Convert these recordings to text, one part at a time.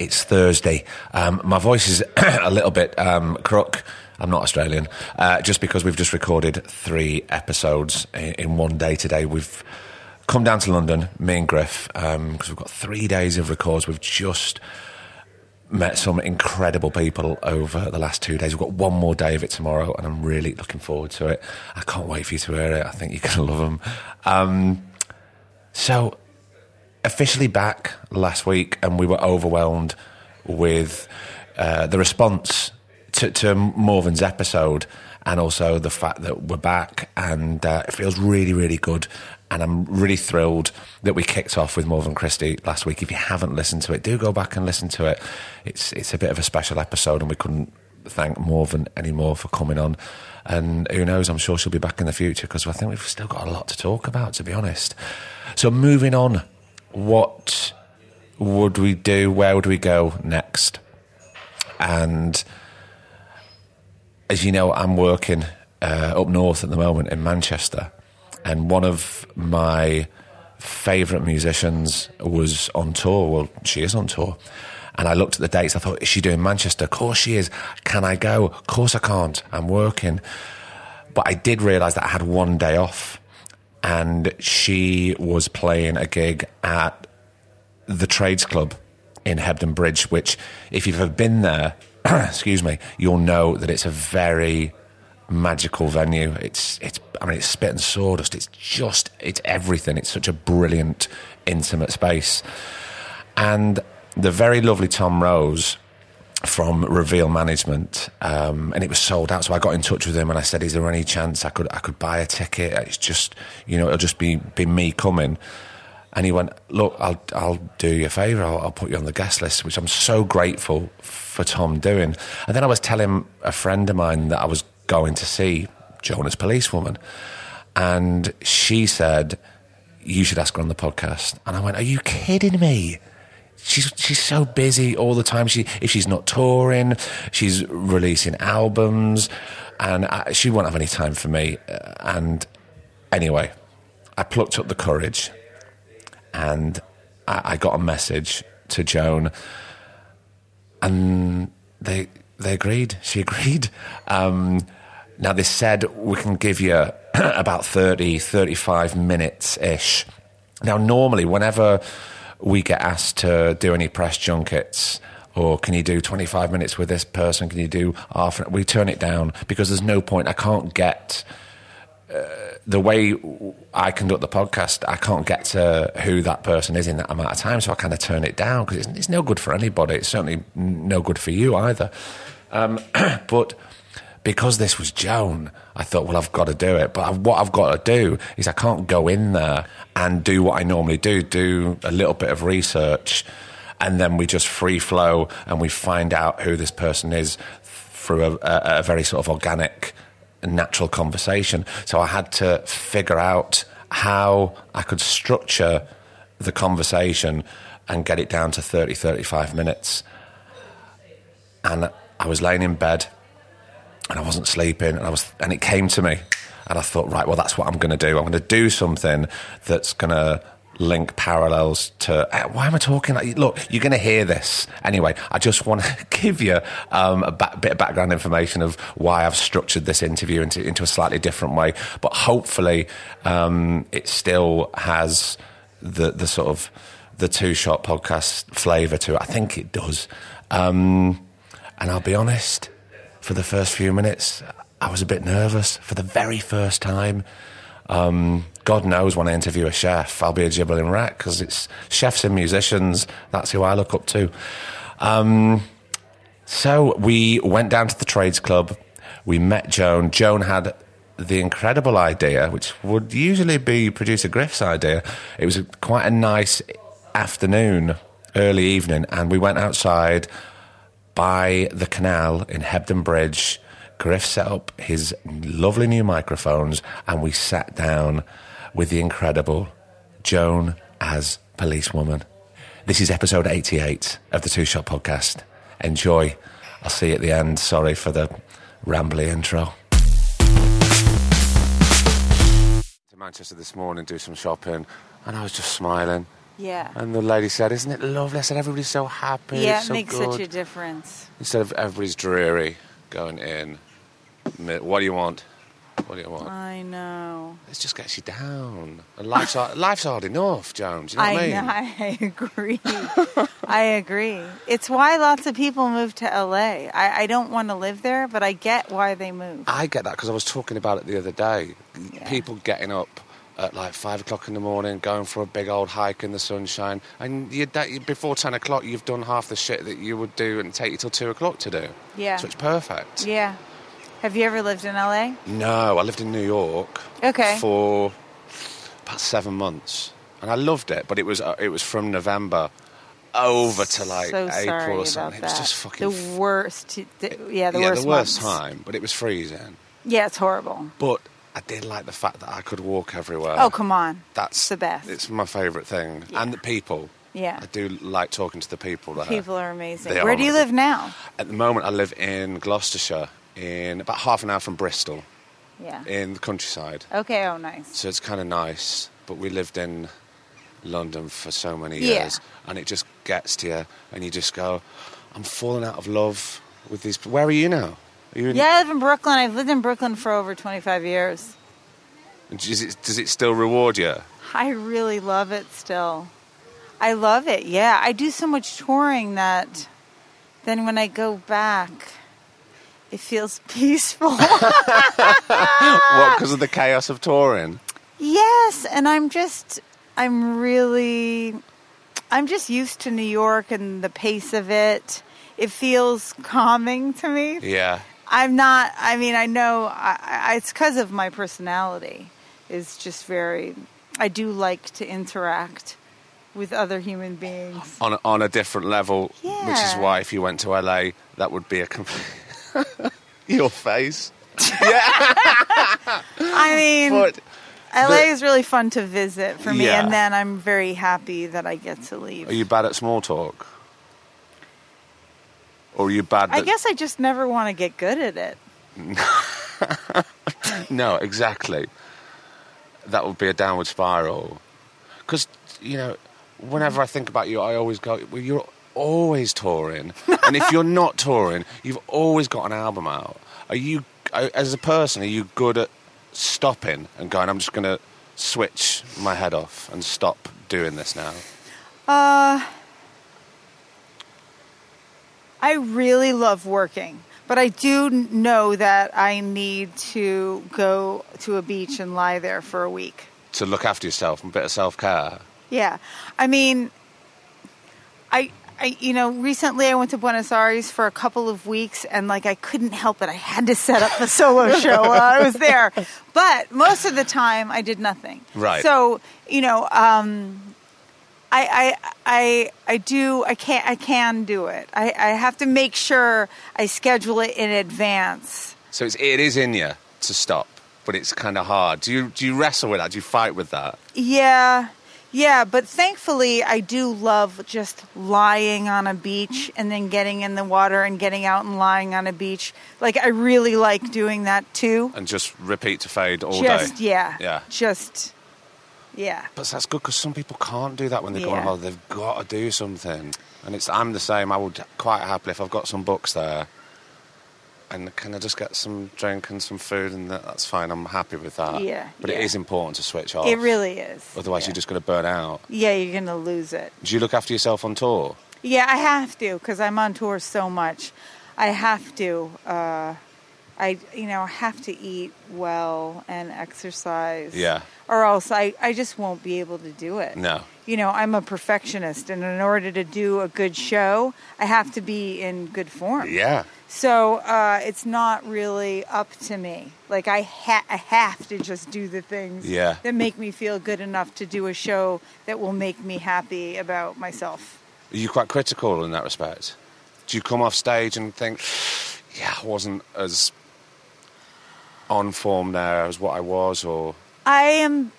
It's Thursday. Um, my voice is a little bit um, crook. I'm not Australian. Uh, just because we've just recorded three episodes in, in, one day today. We've come down to London, me and Griff, because um, we've got three days of records. We've just met some incredible people over the last two days. We've got one more day of it tomorrow, and I'm really looking forward to it. I can't wait for you to hear it. I think you're going to love them. Um, so officially back last week, and we were overwhelmed with uh, the response to, to Morven's episode, and also the fact that we're back, and uh, it feels really, really good. And I'm really thrilled that we kicked off with Morven Christie last week. If you haven't listened to it, do go back and listen to it. It's it's a bit of a special episode, and we couldn't thank Morven anymore for coming on. And who knows? I'm sure she'll be back in the future because I think we've still got a lot to talk about, to be honest. So moving on what would we do? Where would we go next? And as you know, I'm working uh, up north at the moment in Manchester, and one of my favourite musicians was on tour. Well, she is on tour. And I looked at the dates. I thought, is she doing Manchester? Of course she is. Can I go? Of course I can't. I'm working. But I did realise that I had one day off and she was playing a gig at the Trades Club in Hebden Bridge, which, if you've ever been there, excuse me, you'll know that it's a very magical venue. It's, it's, I mean, it's spit and sawdust. It's just, it's everything. It's such a brilliant, intimate space. And the very lovely Tom Rose from Reveal Management, um, and it was sold out. So I got in touch with him and I said, "Is there any chance I could I could buy a ticket? It's just you know it'll just be be me coming." And he went, "Look, I'll I'll do you a favour. I'll, I'll put you on the guest list," which I'm so grateful for Tom doing. And then I was telling a friend of mine that I was going to see Joan As Police Woman, and she said, "You should ask her on the podcast." And I went, "Are you kidding me?" She's she's so busy all the time. She if she's not touring, she's releasing albums, and I, she won't have any time for me. Uh, and anyway, I plucked up the courage, and I, I got a message to Joan, and they they agreed. She agreed. Um, now they said we can give you about 30, 35 minutes ish. Now normally, whenever we get asked to do any press junkets or can you do 25 minutes with this person? Can you do half? We turn it down because there's no point. I can't get uh, the way I conduct the podcast. I can't get to who that person is in that amount of time, so I kind of turn it down because it's, it's, no good for anybody. It's certainly no good for you either. Um, but because this was Joan, I thought, well, I've got to do it. But what I've got to do is I can't go in there and do what I normally do, do a little bit of research, and then we just free flow and we find out who this person is through a, a, a very sort of organic, natural conversation. So I had to figure out how I could structure the conversation and get it down to 30, 35 minutes. And I was laying in bed and I wasn't sleeping, and I was, and it came to me, and I thought, right, well, that's what I'm going to do. I'm going to do something that's going to link parallels to uh, why am I talking? Like, look, you're going to hear this anyway. I just want to give you um, a bit of background information of why I've structured this interview into, into a slightly different way, but hopefully um, it still has the the sort of the two shot podcast flavour to it. I think it does, um, and I'll be honest for the first few minutes, I was a bit nervous for the very first time. Um, God knows when I interview a chef, I'll be a gibbering wreck because it's chefs and musicians. That's who I look up to. Um, so we went down to the trades club. We met Joan. Joan had the incredible idea, which would usually be producer Griff's idea. It was quite a nice afternoon, early evening, and we went outside by the canal in Hebden Bridge. Griff set up his lovely new microphones and we sat down with the incredible Joan as policewoman. This is episode 88 of the Two Shot Podcast. Enjoy. I'll see you at the end. Sorry for the rambly intro. To Manchester this morning, do some shopping, and I was just smiling. Yeah. And the lady said, "Isn't it lovely?" I said, "Everybody's so happy. yeah, it so makes good." such a difference. Instead of everybody's dreary going in. What do you want? What do you want? I know. It just gets you down. And life's hard, life's hard enough, Jones. You know what I, I mean? know. I agree. I agree. It's why lots of people move to LA. I, I don't want to live there, but I get why they move. I get that because I was talking about it the other day. Yeah. People getting up at like five o'clock in the morning, going for a big old hike in the sunshine, and you, that, before ten o'clock, you've done half the shit that you would do and take you till two o'clock to do. Yeah. So it's perfect. Yeah. Have you ever lived in LA? No, I lived in New York. Okay. For about seven months, and I loved it. But it was uh, it was from November over to like so April sorry or something. It was just fucking. the worst. The, yeah, the yeah, worst. the worst months. time. But it was freezing. Yeah, it's horrible. But I did like the fact that I could walk everywhere. oh, come on. That's It's the best. It's my favourite thing, Yeah. and the people. Yeah. I do like talking to the people there. People are amazing. They Where are do you live now? At the moment, I live in Gloucestershire, in about half an hour from Bristol, Yeah. in the countryside. Okay. Oh, nice. So it's kind of nice. But we lived in London for so many Yeah. years, and it just gets to you, and you just go, "I'm falling out of love with these." Where are you now? In, Yeah, I live in Brooklyn. I've lived in Brooklyn for over 25 years. Does it, does it still reward you? I really love it still. I love it. Yeah, I do so much touring that then when I go back, it feels peaceful. What? Because of the chaos of touring? yes, and I'm just, I'm really, I'm just used to New York and the pace of it. It feels calming to me. Yeah. I'm not. I mean, I know I, I, it's because of my personality. Is just very. I do like to interact with other human beings. on a, on a different level, which is why if you went to LA, that would be a complete. Your face. yeah. I mean, But LA is really fun to visit for me, Yeah. and then I'm very happy that I get to leave. are you bad at small talk? Or are you bad? I guess I just never want to get good at it. No, exactly. That would be a downward spiral. Because you know, whenever I think about you, I always go, "Well, you're always touring, and if you're not touring, you've always got an album out." Are you, as a person, are you good at stopping and going? I'm just going to switch my head off and stop doing this now. Uh, I really love working, but I do know that I need to go to a beach and lie there for a week. To look after yourself, and a bit of self care. Yeah. I mean, I, I, you know, recently I went to Buenos Aires for a couple of weeks and like I couldn't help it. I had to set up a solo show while I was there. But most of the time I did nothing. Right. So, you know, um, I, I, I, I do, I can I can do it. I, I have to make sure I schedule it in advance. So it's, it is in you to stop, but it's kind of hard. Do you do you wrestle with that? Do you fight with that? Yeah, yeah, but thankfully, I do love just lying on a beach and then getting in the water and getting out and lying on a beach. Like, I really like doing that too. And just repeat to fade all just, day. yeah. Yeah. Just, yeah. But that's good because some people can't do that when they go on holiday. They've got to do something. And it's I'm the same. I would quite happily if I've got some books there. And can I just get some drink and some food and that, that's fine. I'm happy with that. Yeah, But it yeah. is important to switch off. It really is. Otherwise, yeah. you're just going to burn out. Yeah, you're going to lose it. Do you look after yourself on tour? Yeah, I have to because I'm on tour so much. I have to. Uh, I you know have to eat well and exercise. Yeah. Or else I I just won't be able to do it. No. You know I'm a perfectionist, and in order to do a good show, I have to be in good form. Yeah. So uh, it's not really up to me. Like I, ha- I have to just do the things Yeah. that make me feel good enough to do a show that will make me happy about myself. Are you quite critical in that respect? Do you come off stage and think, yeah, I wasn't as on form there as what I was, or I am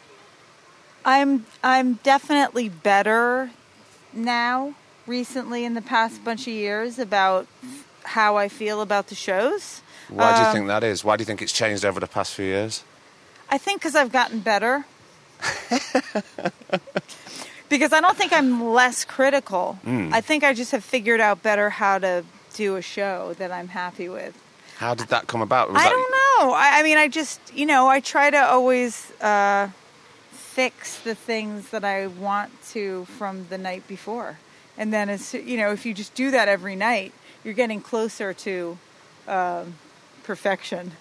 I'm I'm definitely better now recently in the past bunch of years about how I feel about the shows. why do you Uh, think that is? Why do you think it's changed over the past few years? I think cuz I've gotten better. because I don't think I'm less critical. Mm. I think I just have figured out better how to do a show that I'm happy with. How did that come about? Was I that- don't know. I, I mean, I just, you know, I try to always uh, fix the things that I want to from the night before. And then, as you know, if you just do that every night, you're getting closer to um, perfection.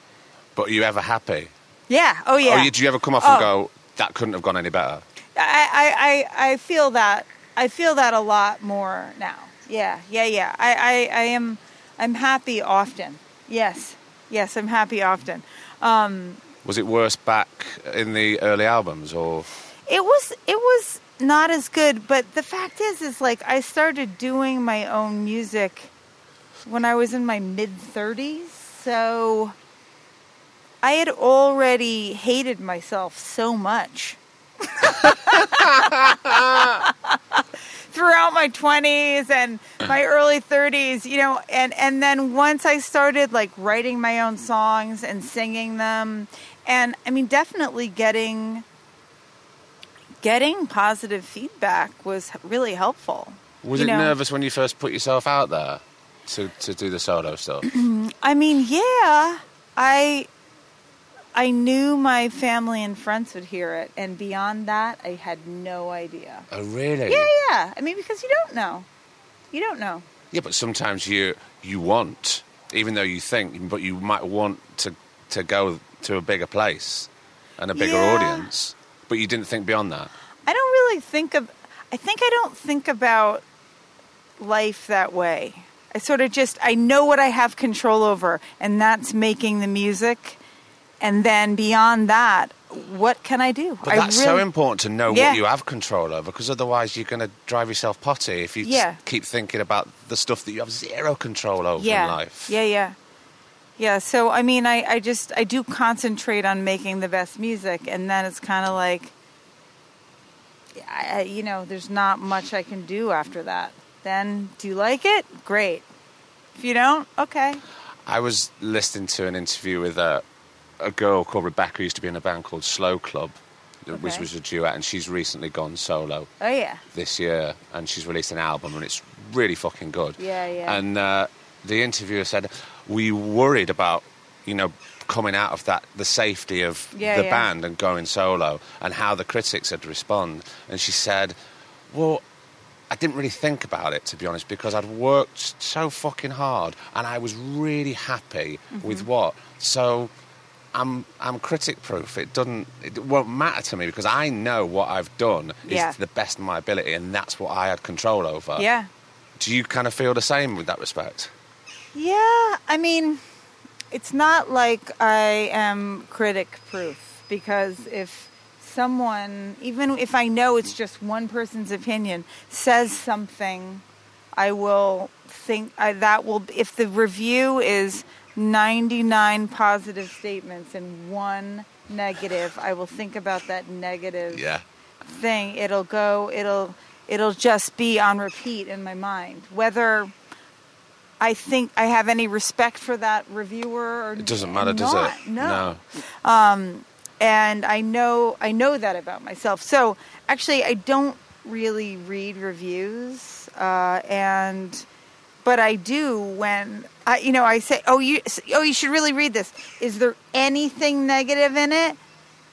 But are you ever happy? Yeah. Oh, yeah. Or you, do you ever come off and Oh. go, that couldn't have gone any better? I, I, I, I feel that. I feel that a lot more now. Yeah. Yeah. Yeah. I, I, I am. I'm happy often. Yes. Yes. I'm happy often. Um, Was it worse back in the early albums, or It was it was not as good, but the fact is is like I started doing my own music when I was in my mid 30s. So I had already hated myself so much. Throughout my 20s and uh-huh. my early 30s, you know, and and then once I started like writing my own songs and singing them and I mean definitely getting getting positive feedback was really helpful. was You it know, nervous when you first put yourself out there to, to do the solo stuff? I mean, yeah, I I knew my family and friends would hear it, and beyond that, I had no idea. oh, really? Yeah, yeah. I mean, because you don't know, you don't know. Yeah, but sometimes you you want, even though you think, but you might want to to go to a bigger place and a bigger Yeah. audience, but you didn't think beyond that. I don't really think of. I think I don't think about life that way. I sort of just I know what I have control over, and that's making the music. And then beyond that, what can I do? But I that's so important to know Yeah. what you have control over, because otherwise you're going to drive yourself potty if you Yeah. keep thinking about the stuff that you have zero control over yeah. in life. Yeah, yeah. Yeah, so I mean, I, I just, I do concentrate on making the best music, and then it's kind of like, I, you know, there's not much I can do after that. Then, do you like it? Great. If you don't, okay. I was listening to an interview with a, a girl called Rebecca, who used to be in a band called Slow Club, which was a duet, and she's recently gone solo Oh, yeah. this year, and she's released an album, and it's really fucking good. Yeah, yeah. And uh, the interviewer said, "We worried about, you know." Coming out of that, the safety of Yeah, the yeah. band and going solo, and how the critics would respond. And she said, "Well, I didn't really think about it to be honest because I'd worked so fucking hard and I was really happy Mm-hmm. with what. So I'm I'm critic proof. It doesn't it won't matter to me because I know what I've done is Yeah. to the best of my ability and that's what I had control over. Yeah. Do you kind of feel the same with that respect? Yeah, I mean, it's not like I am critic proof because if someone, even if I know it's just one person's opinion, says something, I will think I, that will, if the review is 99 positive statements and one negative, I will think about that negative Yeah. thing it'll go it'll it'll just be on repeat in my mind whether i think i have any respect for that reviewer or It doesn't matter, does not. it? no and i know i know that about myself so actually i don't really read reviews uh, and but I do when I, you know, I say, "Oh, you, oh, you should really read this." Is there anything negative in it?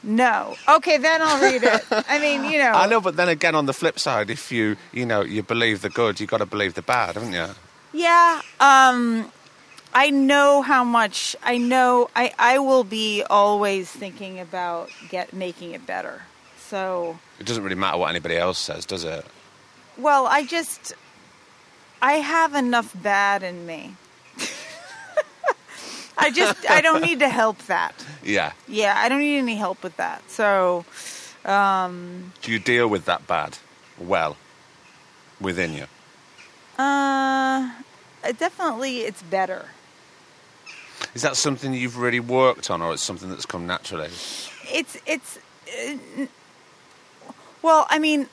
No. Okay, then I'll read it. I mean, you know, I know, but then again, on the flip side, if you you know you believe the good, you got to believe the bad, haven't you? Yeah. Um, I know how much I know. I I will be always thinking about get making it better. So, It doesn't really matter what anybody else says, does it? well, I just I have enough bad in me. I just I don't need to help that. Yeah. Yeah, I don't need any help with that. So, um Do you deal with that bad well within you? uh, definitely it's better. Is that something you've really worked on, or it's something that's come naturally? It's it's uh, well, I mean,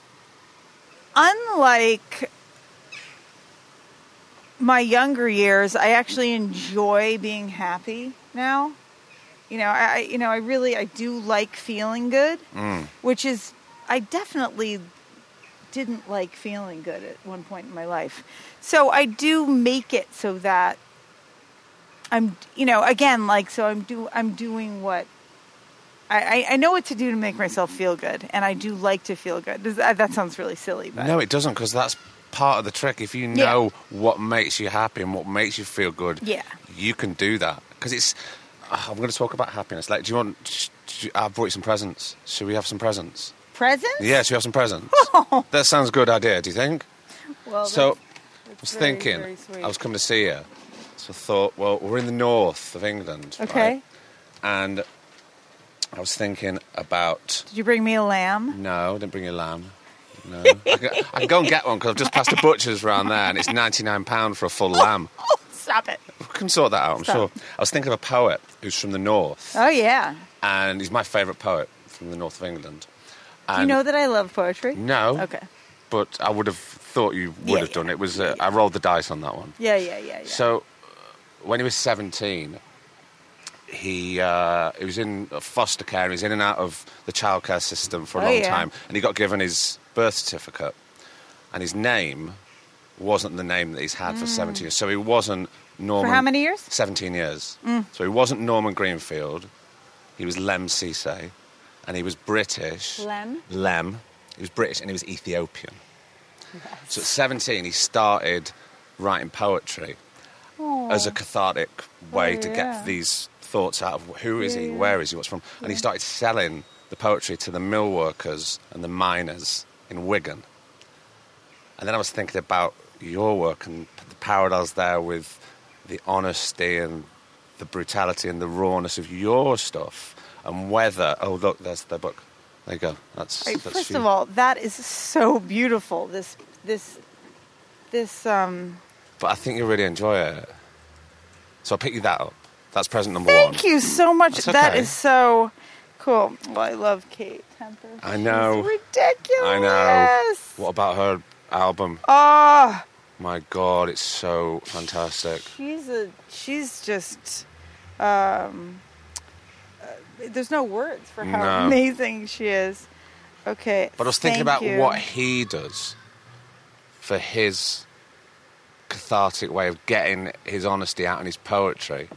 unlike my younger years, I actually enjoy being happy now. You know, I you know I really I do like feeling good, Mm. which is I definitely didn't like feeling good at one point in my life. So I do make it so that I'm you know again like so I'm do I'm doing what I, I, know what to do to make myself feel good, and I do like to feel good. That, that sounds really silly, but No, it doesn't, because that's part of the trick. If you Yeah. know what makes you happy and what makes you feel good, Yeah. you can do that. Because it's. ah, I'm going to talk about happiness. Like, do you want? sh- sh- I brought you some presents. Should we have some presents? presents. Yeah, should we have some presents? that sounds a good idea. Do you think? Well, so, that's- I was very, thinking. very. I was coming to see you, so I thought, well, we're in the north of England, okay. right? And I was thinking about Did you bring me a lamb? No, didn't bring you a lamb. No, I, can, I can go and get one because I've just passed a butcher's around there, and it's ninety nine pound for a full lamb. Oh, stop it! We can sort that out, I'm Stop. sure. I was thinking of a poet who's from the north, Oh yeah. and he's my favourite poet from the north of England. Do you And- know that I love poetry? No, Okay. but I would have thought you would Yeah, have done. yeah. It was uh. I rolled the dice on that one. Yeah, yeah, yeah, yeah. So, uh, when he was 17, he uh, he was in foster care. He was in and out of the childcare system for a Oh, long yeah. time, and he got given his birth certificate, and his name wasn't the name that he's had for 17 years. So he wasn't Norman. Mm. For how many years? 17 years. Mm. So he wasn't Norman Greenfield. He was Lemn Sissay, and he was British. Lemn? Lemn. He was British, and he was Ethiopian. So at 17, he started writing poetry as a cathartic way Oh, to yeah. get these thoughts out of who is he, Yeah, yeah. where is he, what's from. And he started selling the poetry to the mill workers and the miners in Wigan. And then I was thinking about your work and the parallels there with the honesty and the brutality and the rawness of your stuff and whether. Oh, look, there's the book. There you go. That's, Right, that's first for of all, that is so beautiful. This, this, this. Um. But I think you'll really enjoy it. So I'll pick you that up. That's present number one. Thank you so much. Okay. is so cool. Well, I love Kate Tempest. I know. She's ridiculous. I know. What about her album? Oh, My God, it's so fantastic. she's a. She's just. Um. uh, there's no words for how No. amazing she is. Okay. But I was thinking about you. what he does for his cathartic way of getting his honesty out in his poetry.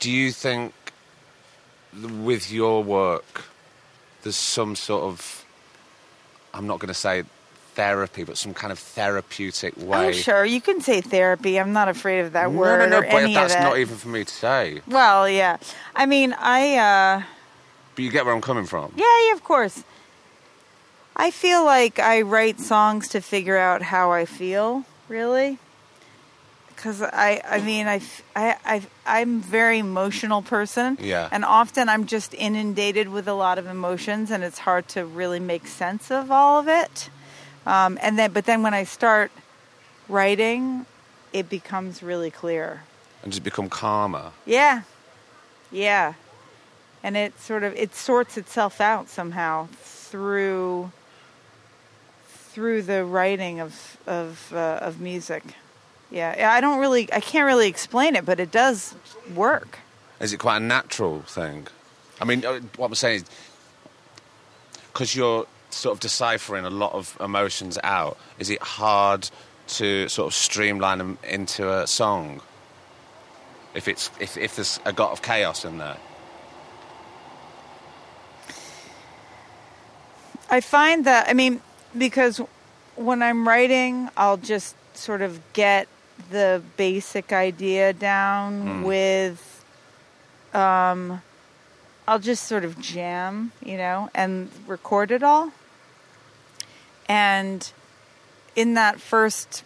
Do you think with your work there's some sort of I'm not going to say therapy, but some kind of therapeutic way? Oh, sure. You can say therapy. I'm not afraid of that No, word no, no, but that's not even for me to say. Well, yeah. I mean, I. uh But you get where I'm coming from. Yeah, yeah, of course. I feel like I write songs to figure out how I feel, really. Because I, I mean, I, I, I'm a very emotional person. Yeah. And often I'm just inundated with a lot of emotions, and it's hard to really make sense of all of it. Um, and then, but then when I start writing, it becomes really clear. And just become calmer. Yeah. Yeah. And it sort of it sorts itself out somehow through through the writing of of uh, of music. Yeah. Yeah, I don't really I can't really explain it, but it does work. Is it quite a natural thing? I mean, uh, what I'm saying is, because you're sort of deciphering a lot of emotions out, is it hard to sort of streamline them into a song? If it's if, if there's a lot of chaos in there, I find that I mean because when I'm writing, I'll just sort of get the basic idea down Mm. with um I'll just sort of jam, you know, and record it all. And in that first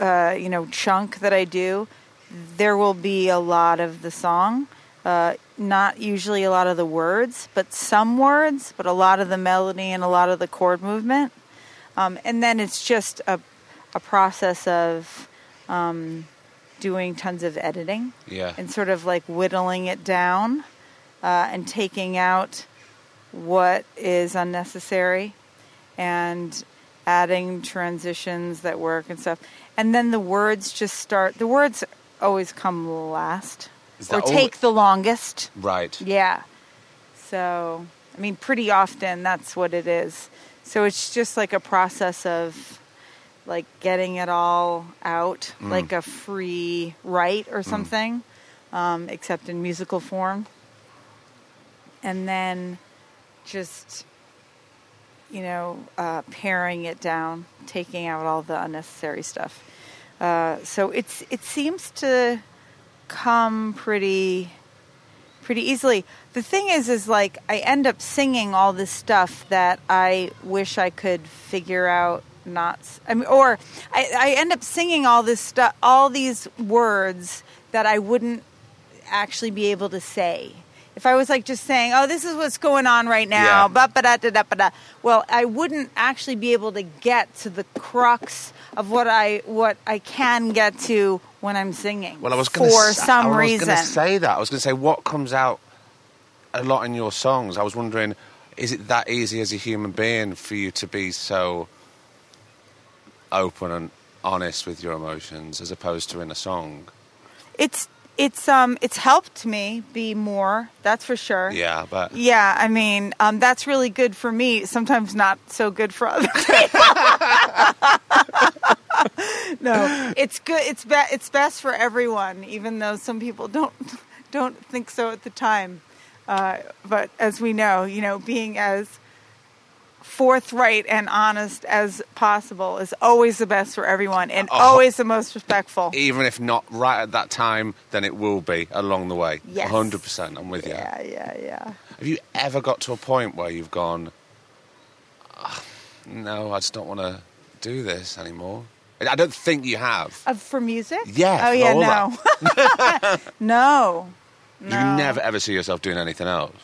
uh, you know, chunk that I do, there will be a lot of the song. Uh, not usually a lot of the words, but some words, but a lot of the melody and a lot of the chord movement. Um, and then it's just a, a process of um, doing tons of editing Yeah. and sort of like whittling it down uh, and taking out what is unnecessary and adding transitions that work and stuff. And then the words just start, the words always come last or take the longest. Right. Yeah. So, I mean, pretty often that's what it is. So it's just like a process of like getting it all out, like a free write or something, um, except in musical form. And then just, you know, uh, paring it down, taking out all the unnecessary stuff. Uh, so it's it seems to come pretty pretty easily. The thing is, is like I end up singing all this stuff that I wish I could figure out. Not, s- I mean, or I, I end up singing all this stuff, all these words that I wouldn't actually be able to say. If I was like just saying, "Oh, this is what's going on right now," ba ba da da da da, well, I wouldn't actually be able to get to the crux of what I what I can get to when I'm singing. Well, I was going for to some I was reason. going to say that. I was going to say what comes out a lot in your songs. I was wondering, is it that easy as a human being for you to be so open and honest with your emotions as opposed to in a song? it's it's um it's helped me be more that's for sure. Yeah, but yeah i mean um that's really good for me sometimes not so good for other people. No it's good it's be- it's best for everyone even though some people don't don't think so at the time. Uh, but as we know you know being as forthright and honest as possible is always the best for everyone and Oh. always the most respectful even if not right at that time, then it will be along the way. Yes. 100%. I'm with you. yeah yeah yeah Have you ever got to a point where you've gone, "Ah, no, I just don't want to do this anymore? I don't think you have. Uh, for music? Yeah, Oh yeah, no. no. No. You never ever see yourself doing anything else.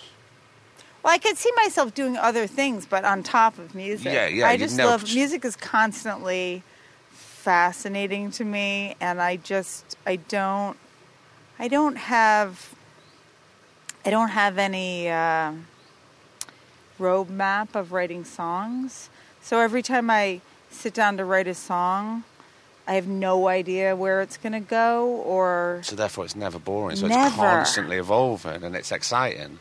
Well, I could see myself doing other things, but on top of music. Yeah, yeah, I just never- love music. Is constantly fascinating to me, and I just I don't I don't have I don't have any uh, roadmap of writing songs. So every time I sit down to write a song, I have no idea where it's going to go or So therefore, it's never boring. So it's constantly evolving and it's exciting.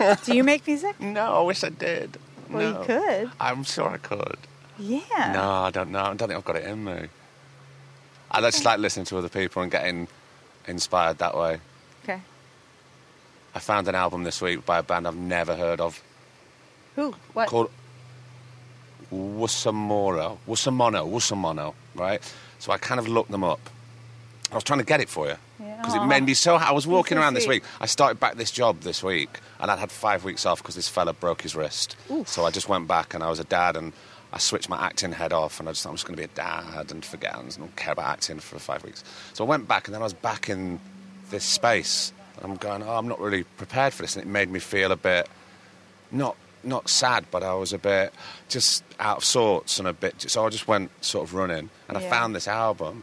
Do you make music? No, I wish I did. Well, No. you could. I'm sure I could. Yeah. No, I don't know. I don't think I've got it in me. I just like listening to other people and getting inspired that way. Okay. I found an album this week by a band I've never heard of Who? What? called Wusamoro. Wusamono. Wusamono, right? So I kind of looked them up. I was trying to get it for you. Yeah. Because it made me so. I was walking so around this week. I started back this job this week, and I'd had five weeks off because this fella broke his wrist. So I just went back, and I was a dad, and I switched my acting head off, and I just I'm just going to be a dad and forget and don't care about acting for five weeks. So I went back, and then I was back in this space, and I'm going, oh, I'm not really prepared for this, and it made me feel a bit not not sad, but I was a bit just out of sorts and a bit. So I just went sort of running, and I found this album,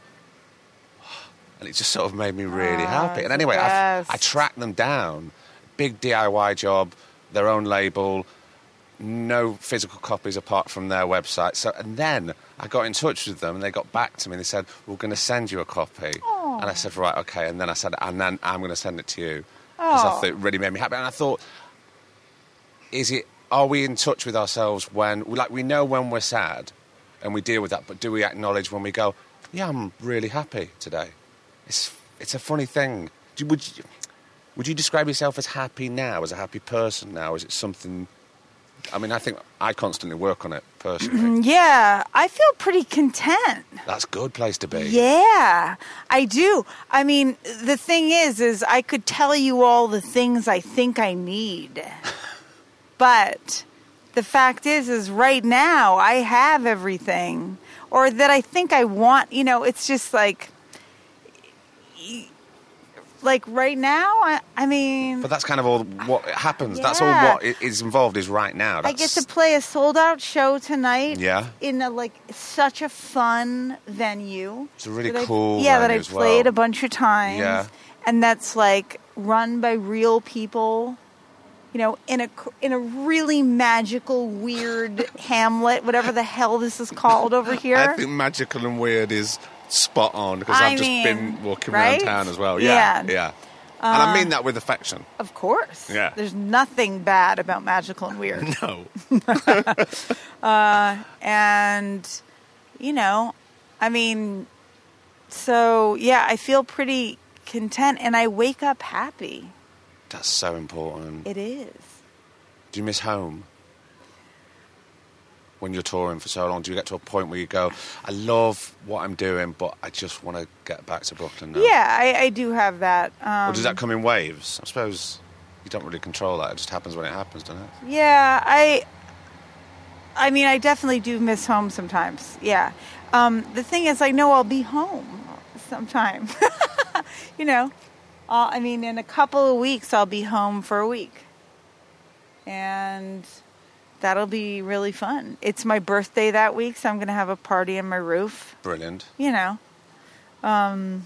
and it just sort of made me really Ah, happy. And anyway, I. I tracked them down, big DIY job, their own label, no physical copies apart from their website. So, and then I got in touch with them, and they got back to me. and They said, "We're going to send you a copy," and I said, "Right, okay." And then I said, "And then I'm going to send it to you." Because I thought it really made me happy, and I thought is it are we in touch with ourselves when like we know when we're sad and we deal with that but do we acknowledge when we go yeah i'm really happy today it's it's a funny thing would you would you describe yourself as happy now as a happy person now is it something i mean i think i constantly work on it personally mm, Yeah, I feel pretty content. that's a good place to be Yeah, I do. I mean, the thing is, is I could tell you all the things I think I need, but the fact is, is right now I have everything, or that I think I want. You know, it's just like like right now, I, I mean, But that's kind of all what happens. That's all Yeah. what i- involved is right now. I get to play a sold out show tonight. Yeah. In a like such a fun venue. It's a really cool Yeah, that I've played well. a bunch of times. Yeah. And that's like run by real people. You know, in a in a really magical, weird Hamlet, whatever the hell this is called over here. I think magical and weird is spot on because I've just been walking right? around town as well. Yeah, Yeah. yeah. and I mean that with affection. of course. Yeah. There's nothing bad about magical and weird. No. Uh, and you know i mean so yeah i feel pretty content and i wake up happy That's so important. it is Do you miss home? When you're touring for so long, do you get to a point where you go, I love what I'm doing, but I just want to get back to Brooklyn now? yeah i, I do have that um, Or does that come in waves? I suppose you don't really control that. It just happens when it happens, doesn't it? yeah i i mean i definitely do miss home sometimes yeah um, the thing is i know i'll be home sometime you know uh, i mean in a couple of weeks i'll be home for a week and that'll be really fun it's my birthday that week so i'm going to have a party on my roof Brilliant. you know um,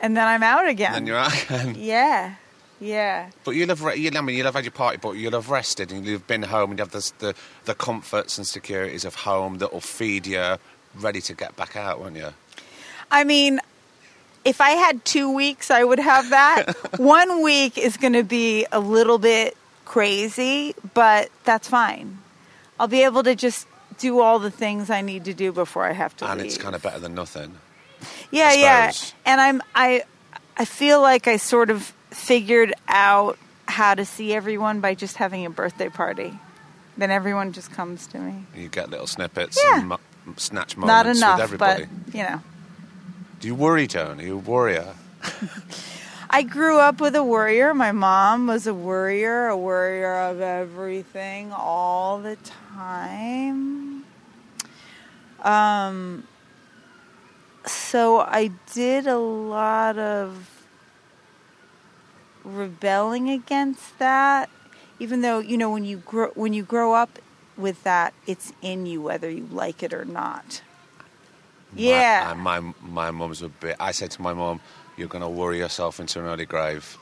and then i'm out again Then you're out again. yeah yeah But you'll have, re- you'll, I mean, you'll have had your party, but you'll have rested and you'll have been home and you have this, the, the comforts and securities of home that will feed you, ready to get back out, won't you? I mean, if I had two weeks, I would have that. One week is going to be a little bit crazy, but that's fine. I'll be able to just do all the things I need to do before I have to And leave. it's kind of better than nothing. yeah, yeah. And I'm I I feel like I sort of figured out how to see everyone by just having a birthday party. Then everyone just comes to me. You get little snippets Yeah. and snatch Not moments enough, with everybody. but you know. Do you worry, Joan? Are you a worrier? I grew up with a worrier. My mom was a worrier, a worrier of everything all the time. Um, so I did a lot of rebelling against that, even though you know when you grow when you grow up with that, it's in you whether you like it or not. Yeah. My, uh, my, my mum's a bit. I said to my mum, You're going to worry yourself into an early grave.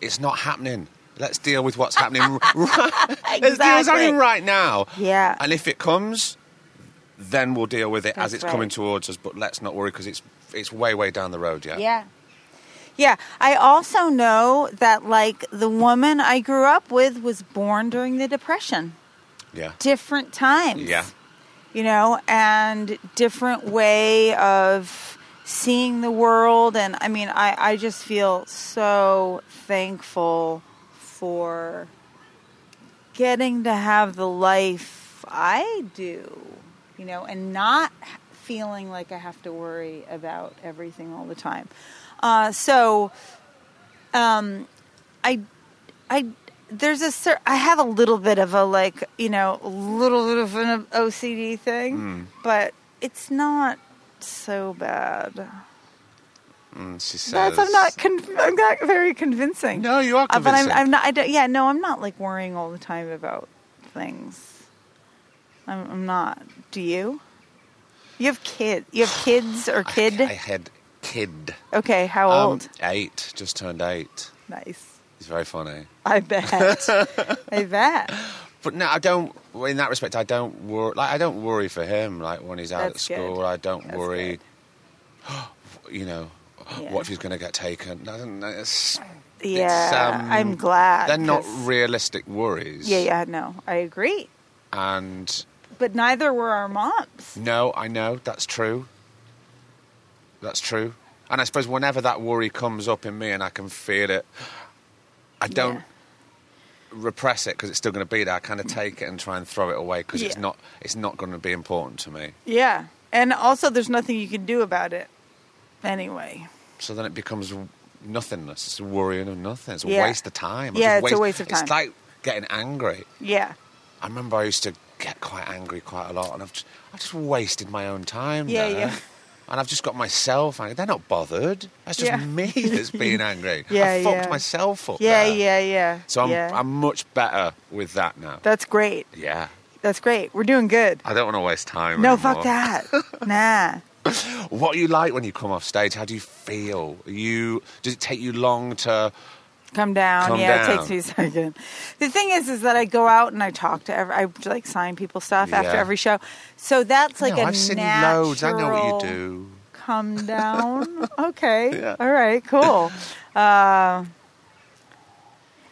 It's not happening. Let's deal with what's happening right. Let's deal with happening right now. Yeah. And if it comes, then we'll deal with it as it's right. coming towards us. But let's not worry because it's it's way way down the road yet. Yeah. Yeah. I also know that, like, the woman I grew up with was born during the Depression. Yeah. Different times. Yeah. You know, and different way of seeing the world. And I mean, I, I just feel so thankful for getting to have the life I do, you know, and not feeling like I have to worry about everything all the time. Uh, so, um, I, I, there's a cer- I have a little bit of a like, you know, a little bit of an OCD thing, Hmm. but it's not so bad. Mm, she says. That's, I'm not. Con- I'm not very convincing. No, you are Uh, but I'm. I'm not. I don't, yeah, no, I'm not like worrying all the time about things. I'm, I'm not. Do you? You have kid. You have kids or kid? I, I had kid. okay, how Um, old? eight. Just turned eight. nice. He's very funny. I bet. I bet. But no, I don't. In that respect, I don't worry. Like I don't worry for him. Like when he's out at school, good. I don't That's worry. You know, Yeah. what if he's going to get taken? I don't know. It's, Yeah, um, I'm glad. they're not realistic worries. Yeah, yeah, no, I agree. And But neither were our moms. no, I know that's true. That's true. And I suppose whenever that worry comes up in me, and I can feel it, I don't Yeah. Repress it because it's still going to be there. I kind of mm. take it and try and throw it away because it's not. It's not going to be important to me. Yeah, and also there's nothing you can do about it. Anyway. So then it becomes nothingness. It's worrying of nothing. It's a Yeah. waste of time. Yeah, it's a waste of time. It's like getting angry. Yeah. I remember I used to get quite angry quite a lot, and I've just, I've just wasted my own time. Yeah, there. yeah. And I've just got myself angry. They're not bothered. That's just Yeah. me that's being angry. Yeah, I fucked yeah. myself up. Yeah, there. yeah, yeah. So I'm, yeah. I'm much better with that now. That's great. yeah. That's great. We're doing good. I don't want to waste time. No, anymore. fuck that. nah. What are you like when you come off stage? How do you feel? Are you does it take you long to? Come down. Come yeah, it takes me a second. The thing is, is that I go out and I talk to every, I like sign people stuff after every show. So that's like no, a I've seen natural loads. I know what you do. Come down. okay. Yeah. All right. Cool. Uh,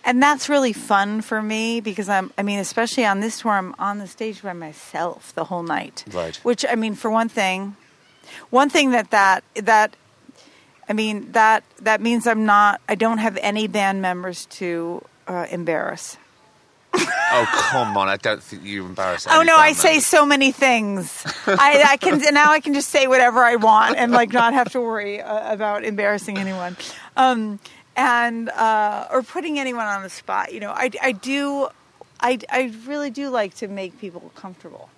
and that's really fun for me because I'm. I mean, especially on this tour, I'm on the stage by myself the whole night. Right. Which I mean, for one thing, one thing that that that I mean that that means I'm not. I don't have any band members to uh, embarrass. Oh come on! I don't think you embarrass. Oh no, I band say so many things. I, I can and now I can just say whatever I want and like not have to worry uh, about embarrassing anyone, um, and uh, or putting anyone on the spot. You know, I, I do, I I really do like to make people comfortable.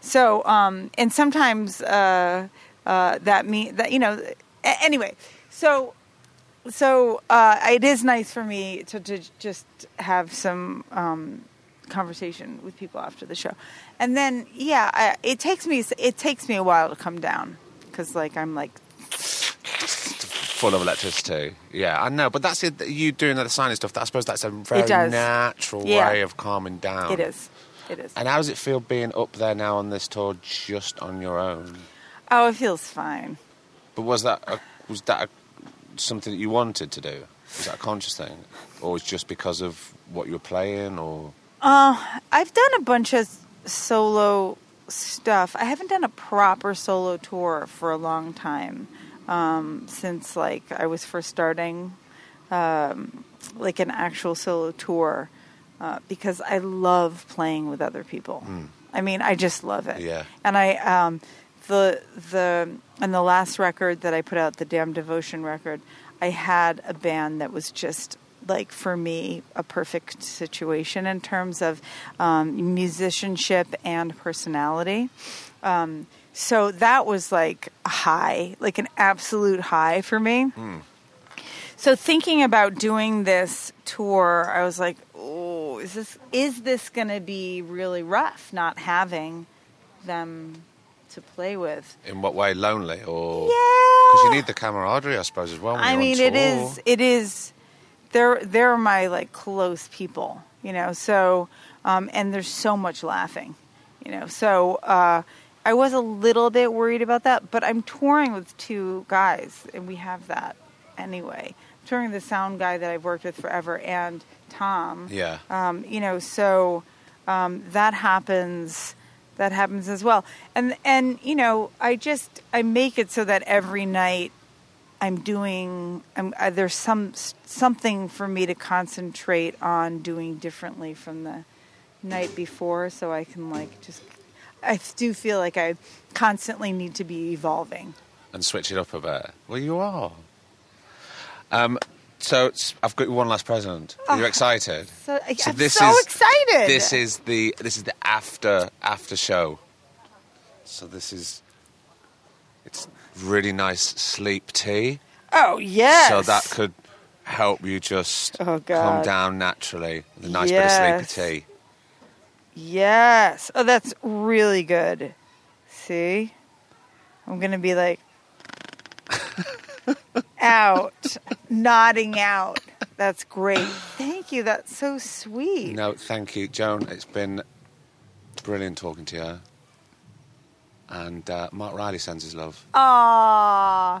So um, and sometimes uh, uh, that mean that you know. A- Anyway, so so uh, it is nice for me to, to just have some um, conversation with people after the show, and then yeah, I, it takes me it takes me a while to come down because like I'm like full of electricity. Yeah, I know, but that's it. You doing the signing stuff. I suppose that's a very natural Yeah. way of calming down. it is, it is. And how does it feel being up there now on this tour, just on your own? Oh, it feels fine. But was that a, was that a, something that you wanted to do? Was that a conscious thing, or was it just because of what you were playing, or I've done a bunch of solo stuff. I haven't done a proper solo tour for a long time um, since like I was first starting, um, like an actual solo tour, uh, because I love playing with other people. I mean, I just love it. Yeah. And I um, the the and the last record that I put out, the Damn Devotion record, I had a band that was just like for me a perfect situation in terms of um, musicianship and personality. Um, so that was like a high, like an absolute high for me. So thinking about doing this tour, I was like, "Oh, is this is this going to be really rough not having them to play with?" in what way, lonely, or Yeah. because you need the camaraderie, I suppose, as well. I mean, it is it is they're they're my like close people, you know. So um, and there's so much laughing, you know. So uh, I was a little bit worried about that, but I'm touring with two guys, and we have that anyway. I'm touring the sound guy that I've worked with forever, and Tom. Yeah. Um, you know, so um, that happens. That happens as well, and and you know, I just I make it so that every night I'm doing. I'm, uh, there's some something for me to concentrate on doing differently from the night before, so I can like just. I do feel like I constantly need to be evolving. and switch it up a bit. Well, you are. Um, so it's- I've got one last present. Are you oh, excited? So, So I'm this so is- excited. This is the this is the after after show. So this is it's really nice sleep tea. oh yes. So that could help you just Oh, calm down naturally. with A nice Yes. bit of sleepy tea. Yes. Oh, that's really good. See? I'm going to be like out, nodding out. That's great. Thank you. That's so sweet. No, thank you, Joan. It's been brilliant talking to you. And uh, Marc Riley sends his love. Aw.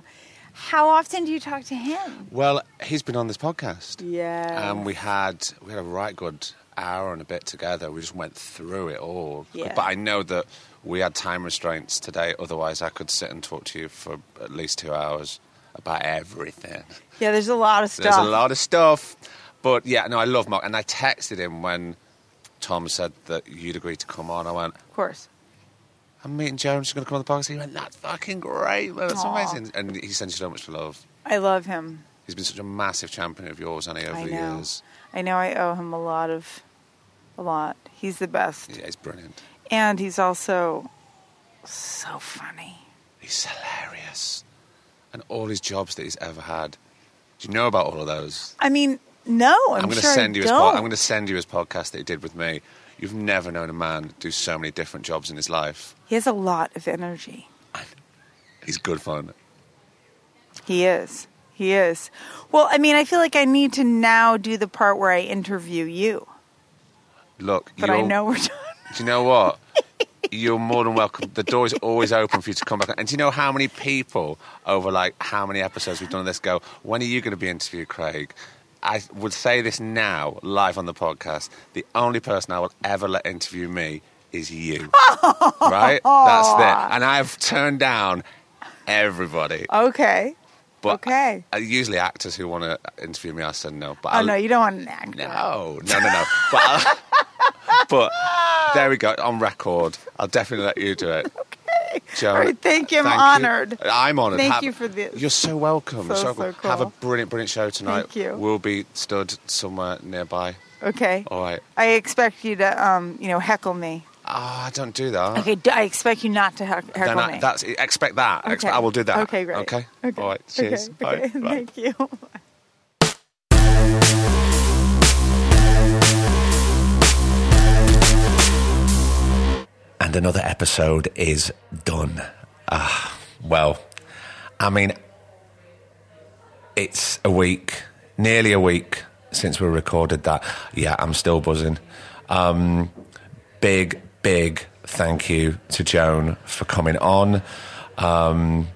How often do you talk to him? Well, he's been on this podcast. Yeah. And we had we had a right good hour and a bit together. We just went through it all. Yeah. But I know that we had time restraints today. Otherwise, I could sit and talk to you for at least two hours about everything. yeah, there's a lot of stuff. There's a lot of stuff. But yeah, no, I love Marc. And I texted him when Tom said that you'd agreed to come on. I went, Of course. I'm meeting Joan. She's going to come on the podcast. He went, that's fucking great, man. That's Aw. amazing. And he sends you so much love. I love him. He's been such a massive champion of yours, he, over the years? I know I owe him a lot of, a lot. He's the best. Yeah, he's brilliant. And he's also so funny. He's hilarious. And all his jobs that he's ever had. Do you know about all of those? I mean, no, I'm, I'm going to sure send you his. Po- I'm going to send you his podcast that he did with me. You've never known a man do so many different jobs in his life. He has a lot of energy. He's good fun. He is. He is. Well, I mean, I feel like I need to now do the part where I interview you, Look, but I know we're done. Do you know what? You're more than welcome. The door is always open for you to come back. And do you know how many people over like how many episodes we've done this go? When are you going to be interviewed, Craig? I would say this now, live on the podcast. The only person I will ever let interview me is you. right? That's it. And I've turned down everybody. Okay. But okay. uh, usually actors who want to interview me, I said no. But Oh I'll- no, you don't want an actor. no, no, no, no. But, but there we go on record. I'll definitely let you do it. Okay. Joan, All right, thank you. I'm thank honored. I'm honoured. Thank Have- you for this. You're so welcome. So, so so welcome. Have a brilliant, brilliant show tonight. Thank you. We'll be stood somewhere nearby. Okay. All right. I expect you to, um, you know, heckle me. Oh, I don't do that. Okay. d- I expect you not to heck- heckle Then I, me. that's expect that. Ex- Okay. I will do that. Okay, great. Okay. Okay. All right. Cheers. Okay. Bye. okay. Bye. Thank you. And another episode is done. Ah, well, I mean, it's a week, nearly a week since we recorded that. Yeah, I'm still buzzing. Um, big, big thank you to Joan for coming on. Um,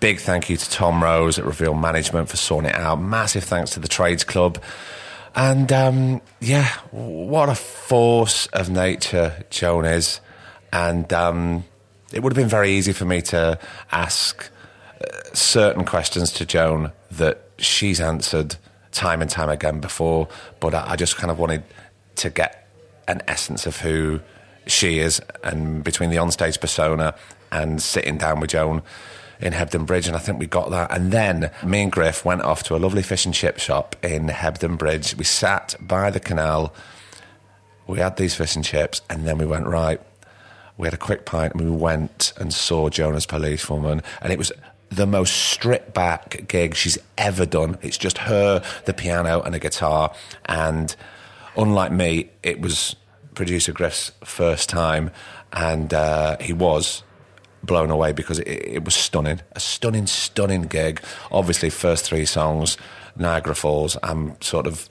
big thank you to Tom Rose at Reveal Management for sorting it out. Massive thanks to the Trades Club. And um, yeah, what a force of nature Joan is. And um, it would have been very easy for me to ask uh, certain questions to Joan that she's answered time and time again before, but I, I just kind of wanted to get an essence of who she is, and between the onstage persona and sitting down with Joan in Hebden Bridge, and I think we got that. And then me and Griff went off to a lovely fish and chip shop in Hebden Bridge. We sat by the canal, we had these fish and chips, and then we went right. We had a quick pint and we went and saw Joan As Police Woman, and it was the most stripped back gig she's ever done. It's just her, the piano, and a guitar. And unlike me, it was producer Griff's first time, and uh, he was blown away because it, it was stunning. A stunning, stunning gig. Obviously, first three songs, Niagara Falls. I'm sort of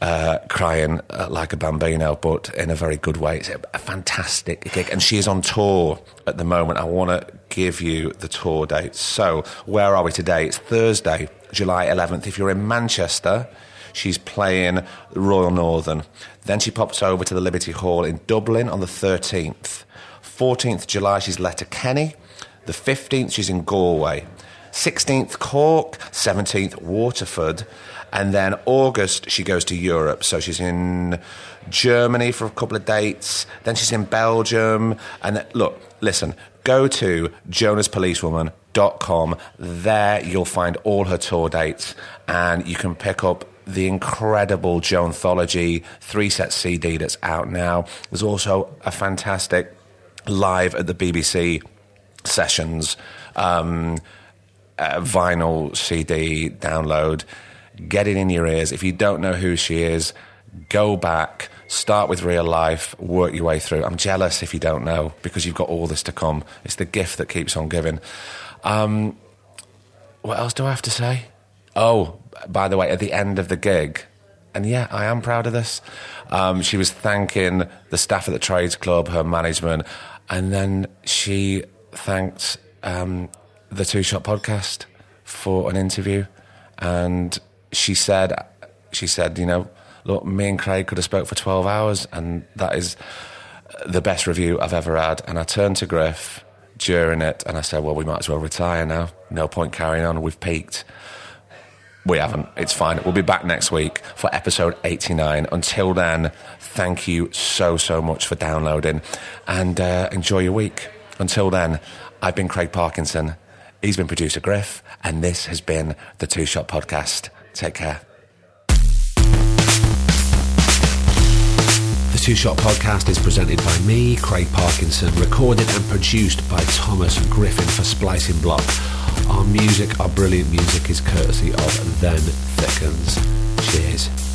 uh, crying uh, like a bambino, but in a very good way. It's a, a fantastic gig, and she is on tour at the moment. I want to give you the tour dates. So, where are we today? It's Thursday, July 11th. If you're in Manchester, she's playing Royal Northern. Then she pops over to the Liberty Hall in Dublin on the 13th. 14th July, she's Letterkenny. The 15th, she's in Galway. 16th, Cork. 17th, Waterford. And then August, she goes to Europe. So she's in Germany for a couple of dates. Then she's in Belgium. And look, listen, go to joanaspolicewoman.com. There you'll find all her tour dates and you can pick up the incredible Joanthology three set CD that's out now. There's also a fantastic live at the BBC sessions um, uh, vinyl CD download. Get it in your ears. If you don't know who she is, go back, start with real life, work your way through. I'm jealous if you don't know because you've got all this to come. It's the gift that keeps on giving. Um, what else do I have to say? Oh, by the way, at the end of the gig, and yeah, I am proud of this. Um, she was thanking the staff at the Trades Club, her management, and then she thanked um, the Two Shot Podcast for an interview. And she said, she said, you know, look, me and Craig could have spoke for twelve hours, and that is the best review I've ever had. And I turned to Griff during it, and I said, well, we might as well retire now. No point carrying on. We've peaked. We haven't. It's fine. We'll be back next week for episode 89. Until then, thank you so, so much for downloading and uh, enjoy your week. Until then, I've been Craig Parkinson. He's been producer Griff, and this has been the Two Shot Podcast. Take care. The Two Shot Podcast is presented by me, Craig Parkinson, recorded and produced by Thomas Griffin for Splicing Block. Our music, our brilliant music, is courtesy of Then Thickens. Cheers.